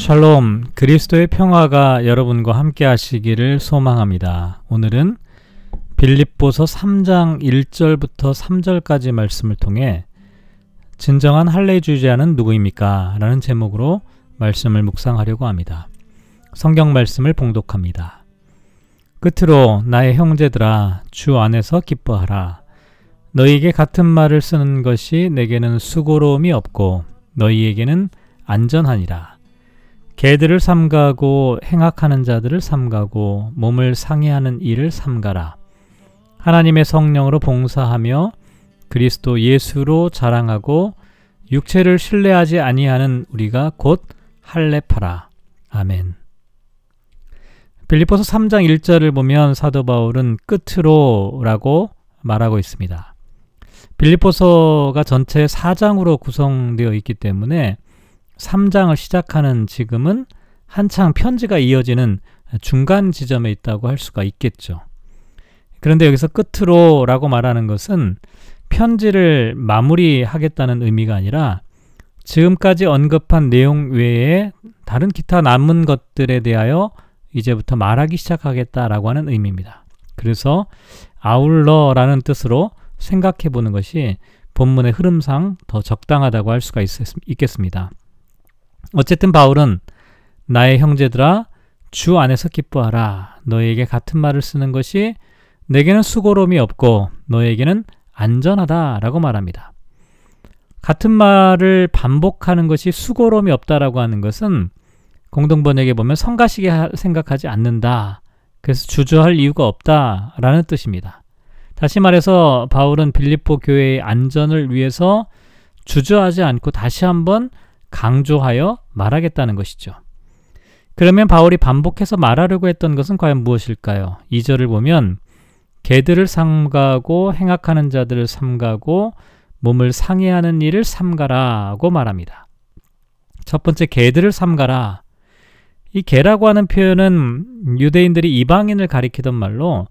샬롬, 그리스도의 평화가 여러분과 함께 하시기를 소망합니다. 오늘은 빌립보서 3장 1절부터 3절까지 말씀을 통해 진정한 할례주의자는 누구입니까? 라는 제목으로 말씀을 묵상하려고 합니다. 성경 말씀을 봉독합니다. 끝으로 나의 형제들아 주 안에서 기뻐하라. 너희에게 같은 말을 쓰는 것이 내게는 수고로움이 없고 너희에게는 안전하니라. 개들을 삼가고 행악하는 자들을 삼가고 몸을 상해하는 일을 삼가라. 하나님의 성령으로 봉사하며 그리스도 예수로 자랑하고 육체를 신뢰하지 아니하는 우리가 곧 할례파라. 아멘. 빌리포서 3장 1절을 보면 사도 바울은 끝으로라고 말하고 있습니다. 빌리포서가 전체 4장으로 구성되어 있기 때문에 3장을 시작하는 지금은 한창 편지가 이어지는 중간 지점에 있다고 할 수가 있겠죠. 그런데 여기서 끝으로 라고 말하는 것은 편지를 마무리하겠다는 의미가 아니라 지금까지 언급한 내용 외에 다른 기타 남은 것들에 대하여 이제부터 말하기 시작하겠다라고 하는 의미입니다. 그래서 아울러라는 뜻으로 생각해 보는 것이 본문의 흐름상 더 적당하다고 할 수가 있, 있겠습니다. 어쨌든 바울은 나의 형제들아 주 안에서 기뻐하라. 너에게 같은 말을 쓰는 것이 내게는 수고로움이 없고 너에게는 안전하다라고 말합니다. 같은 말을 반복하는 것이 수고로움이 없다라고 하는 것은 공동번역에 보면 성가시게 생각하지 않는다. 그래서 주저할 이유가 없다라는 뜻입니다. 다시 말해서 바울은 빌립보 교회의 안전을 위해서 주저하지 않고 다시 한번 강조하여 말하겠다는 것이죠. 그러면 바울이 반복해서 말하려고 했던 것은 과연 무엇일까요? 2절을 보면 개들을 삼가고 행악하는 자들을 삼가고 몸을 상해하는 일을 삼가라고 말합니다. 첫 번째 개들을 삼가라. 이 개라고 하는 표현은 유대인들이 이방인을 가리키던 말로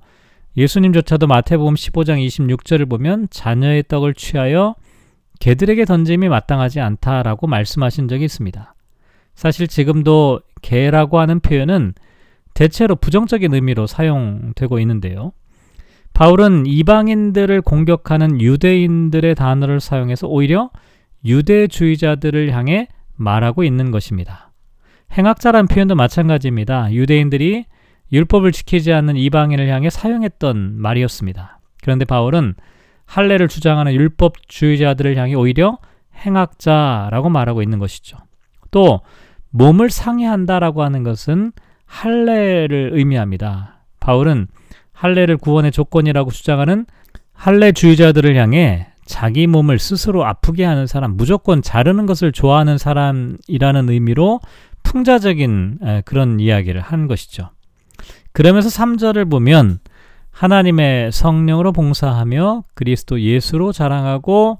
예수님조차도 마태복음 15장 26절을 보면 자녀의 떡을 취하여 개들에게 던짐이 마땅하지 않다라고 말씀하신 적이 있습니다. 사실 지금도 개라고 하는 표현은 대체로 부정적인 의미로 사용되고 있는데요. 바울은 이방인들을 공격하는 유대인들의 단어를 사용해서 오히려 유대주의자들을 향해 말하고 있는 것입니다. 행악자란 표현도 마찬가지입니다. 유대인들이 율법을 지키지 않는 이방인을 향해 사용했던 말이었습니다. 그런데 바울은 할례를 주장하는 율법주의자들을 향해 오히려 행악자라고 말하고 있는 것이죠. 또 몸을 상해한다라고 하는 것은 할례를 의미합니다. 바울은 할례를 구원의 조건이라고 주장하는 할례주의자들을 향해 자기 몸을 스스로 아프게 하는 사람, 무조건 자르는 것을 좋아하는 사람이라는 의미로 풍자적인 그런 이야기를 한 것이죠. 그러면서 3절을 보면 하나님의 성령으로 봉사하며 그리스도 예수로 자랑하고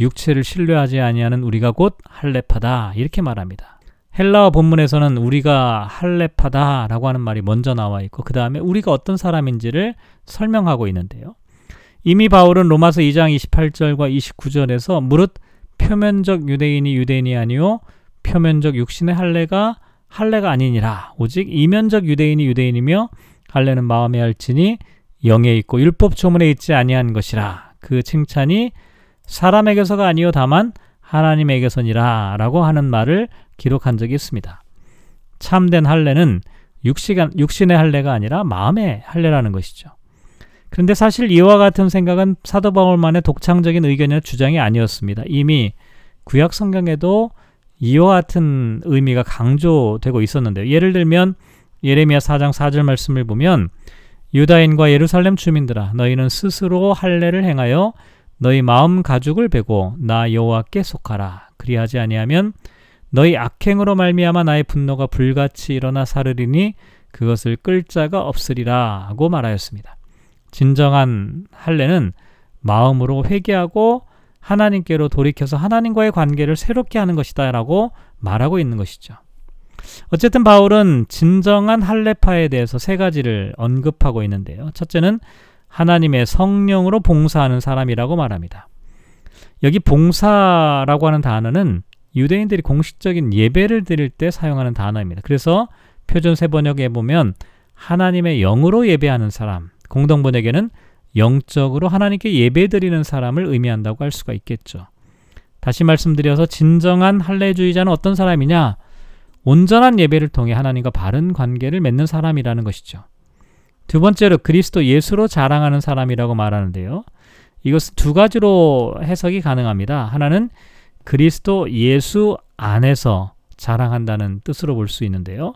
육체를 신뢰하지 아니하는 우리가 곧 할례파다 이렇게 말합니다. 헬라어 본문에서는 우리가 할례파다라고 하는 말이 먼저 나와 있고 그 다음에 우리가 어떤 사람인지를 설명하고 있는데요. 이미 바울은 로마서 2장 28절과 29절에서 무릇 표면적 유대인이 유대인이 아니요 표면적 육신의 할례가 할례가 아니니라 오직 이면적 유대인이 유대인이며 할례는 마음에 할지니 영에 있고 율법 조문에 있지 아니한 것이라 그 칭찬이 사람에게서가 아니요 다만 하나님에게서니라 라고 하는 말을 기록한 적이 있습니다. 참된 할례는 육시간, 육신의 할례가 아니라 마음의 할례라는 것이죠. 그런데 사실 이와 같은 생각은 사도 바울만의 독창적인 의견이나 주장이 아니었습니다. 이미 구약 성경에도 이와 같은 의미가 강조되고 있었는데요. 예를 들면 예레미야 4장 4절 말씀을 보면 유다인과 예루살렘 주민들아 너희는 스스로 할례를 행하여 너희 마음 가죽을 베고 나 여호와께 속하라 그리하지 아니하면 너희 악행으로 말미암아 나의 분노가 불같이 일어나 사르리니 그것을 끌 자가 없으리라 하고 말하였습니다. 진정한 할례는 마음으로 회개하고 하나님께로 돌이켜서 하나님과의 관계를 새롭게 하는 것이다라고 말하고 있는 것이죠. 어쨌든 바울은 진정한 할례파에 대해서 세 가지를 언급하고 있는데요. 첫째는 하나님의 성령으로 봉사하는 사람이라고 말합니다. 여기 봉사라고 하는 단어는 유대인들이 공식적인 예배를 드릴 때 사용하는 단어입니다. 그래서 표준 세번역에 보면 하나님의 영으로 예배하는 사람, 공동 번역에는 영적으로 하나님께 예배드리는 사람을 의미한다고 할 수가 있겠죠. 다시 말씀드려서 진정한 할례주의자는 어떤 사람이냐? 온전한 예배를 통해 하나님과 바른 관계를 맺는 사람이라는 것이죠. 두 번째로 그리스도 예수로 자랑하는 사람이라고 말하는데요. 이것은 두 가지로 해석이 가능합니다. 하나는 그리스도 예수 안에서 자랑한다는 뜻으로 볼 수 있는데요.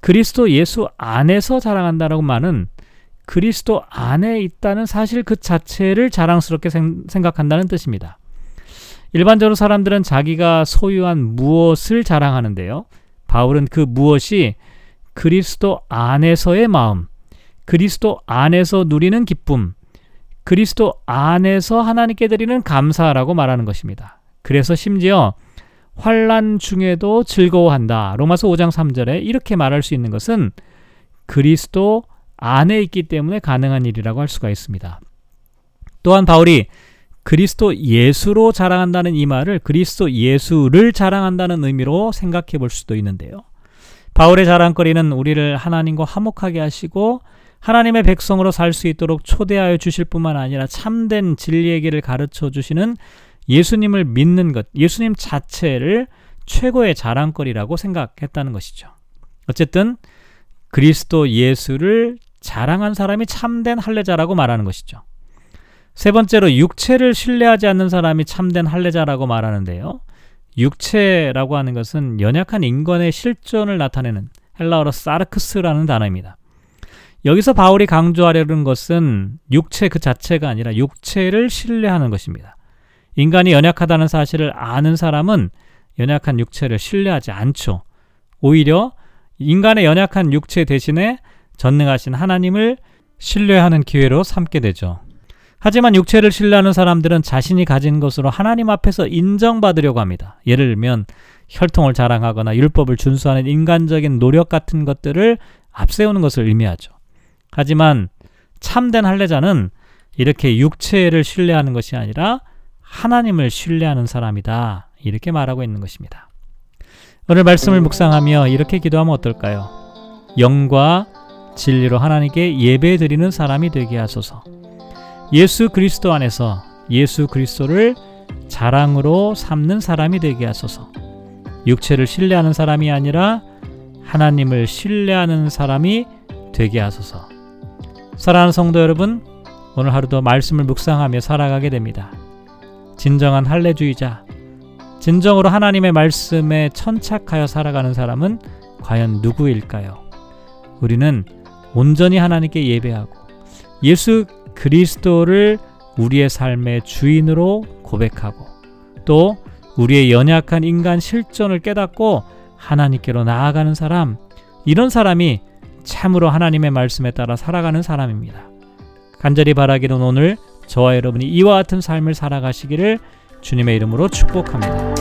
그리스도 예수 안에서 자랑한다라고 말은 그리스도 안에 있다는 사실 그 자체를 자랑스럽게 생각한다는 뜻입니다. 일반적으로 사람들은 자기가 소유한 무엇을 자랑하는데요. 바울은 그 무엇이 그리스도 안에서의 마음, 그리스도 안에서 누리는 기쁨, 그리스도 안에서 하나님께 드리는 감사라고 말하는 것입니다. 그래서 심지어 환란 중에도 즐거워한다. 로마서 5장 3절에 이렇게 말할 수 있는 것은 그리스도 안에 있기 때문에 가능한 일이라고 할 수가 있습니다. 또한 바울이 그리스도 예수로 자랑한다는 이 말을 그리스도 예수를 자랑한다는 의미로 생각해 볼 수도 있는데요. 바울의 자랑거리는 우리를 하나님과 화목하게 하시고 하나님의 백성으로 살 수 있도록 초대하여 주실 뿐만 아니라 참된 진리의 길을 가르쳐 주시는 예수님을 믿는 것, 예수님 자체를 최고의 자랑거리라고 생각했다는 것이죠. 어쨌든 그리스도 예수를 자랑한 사람이 참된 할례자라고 말하는 것이죠. 세 번째로 육체를 신뢰하지 않는 사람이 참된 할례자라고 말하는데요. 육체라고 하는 것은 연약한 인간의 실존을 나타내는 헬라어로 사르크스라는 단어입니다. 여기서 바울이 강조하려는 것은 육체 그 자체가 아니라 육체를 신뢰하는 것입니다. 인간이 연약하다는 사실을 아는 사람은 연약한 육체를 신뢰하지 않죠. 오히려 인간의 연약한 육체 대신에 전능하신 하나님을 신뢰하는 기회로 삼게 되죠. 하지만 육체를 신뢰하는 사람들은 자신이 가진 것으로 하나님 앞에서 인정받으려고 합니다. 예를 들면 혈통을 자랑하거나 율법을 준수하는 인간적인 노력 같은 것들을 앞세우는 것을 의미하죠. 하지만 참된 할례자는 이렇게 육체를 신뢰하는 것이 아니라 하나님을 신뢰하는 사람이다. 이렇게 말하고 있는 것입니다. 오늘 말씀을 묵상하며 이렇게 기도하면 어떨까요? 영과 진리로 하나님께 예배 드리는 사람이 되게 하소서. 예수 그리스도 안에서 예수 그리스도를 자랑으로 삼는 사람이 되게 하소서. 육체를 신뢰하는 사람이 아니라 하나님을 신뢰하는 사람이 되게 하소서. 사랑하는 성도 여러분, 오늘 하루도 말씀을 묵상하며 살아가게 됩니다. 진정한 할례주의자, 진정으로 하나님의 말씀에 천착하여 살아가는 사람은 과연 누구일까요? 우리는 온전히 하나님께 예배하고 예수 그리스도를 우리의 삶의 주인으로 고백하고 또 우리의 연약한 인간 실존을 깨닫고 하나님께로 나아가는 사람, 이런 사람이 참으로 하나님의 말씀에 따라 살아가는 사람입니다. 간절히 바라기는 오늘 저와 여러분이 이와 같은 삶을 살아가시기를 주님의 이름으로 축복합니다.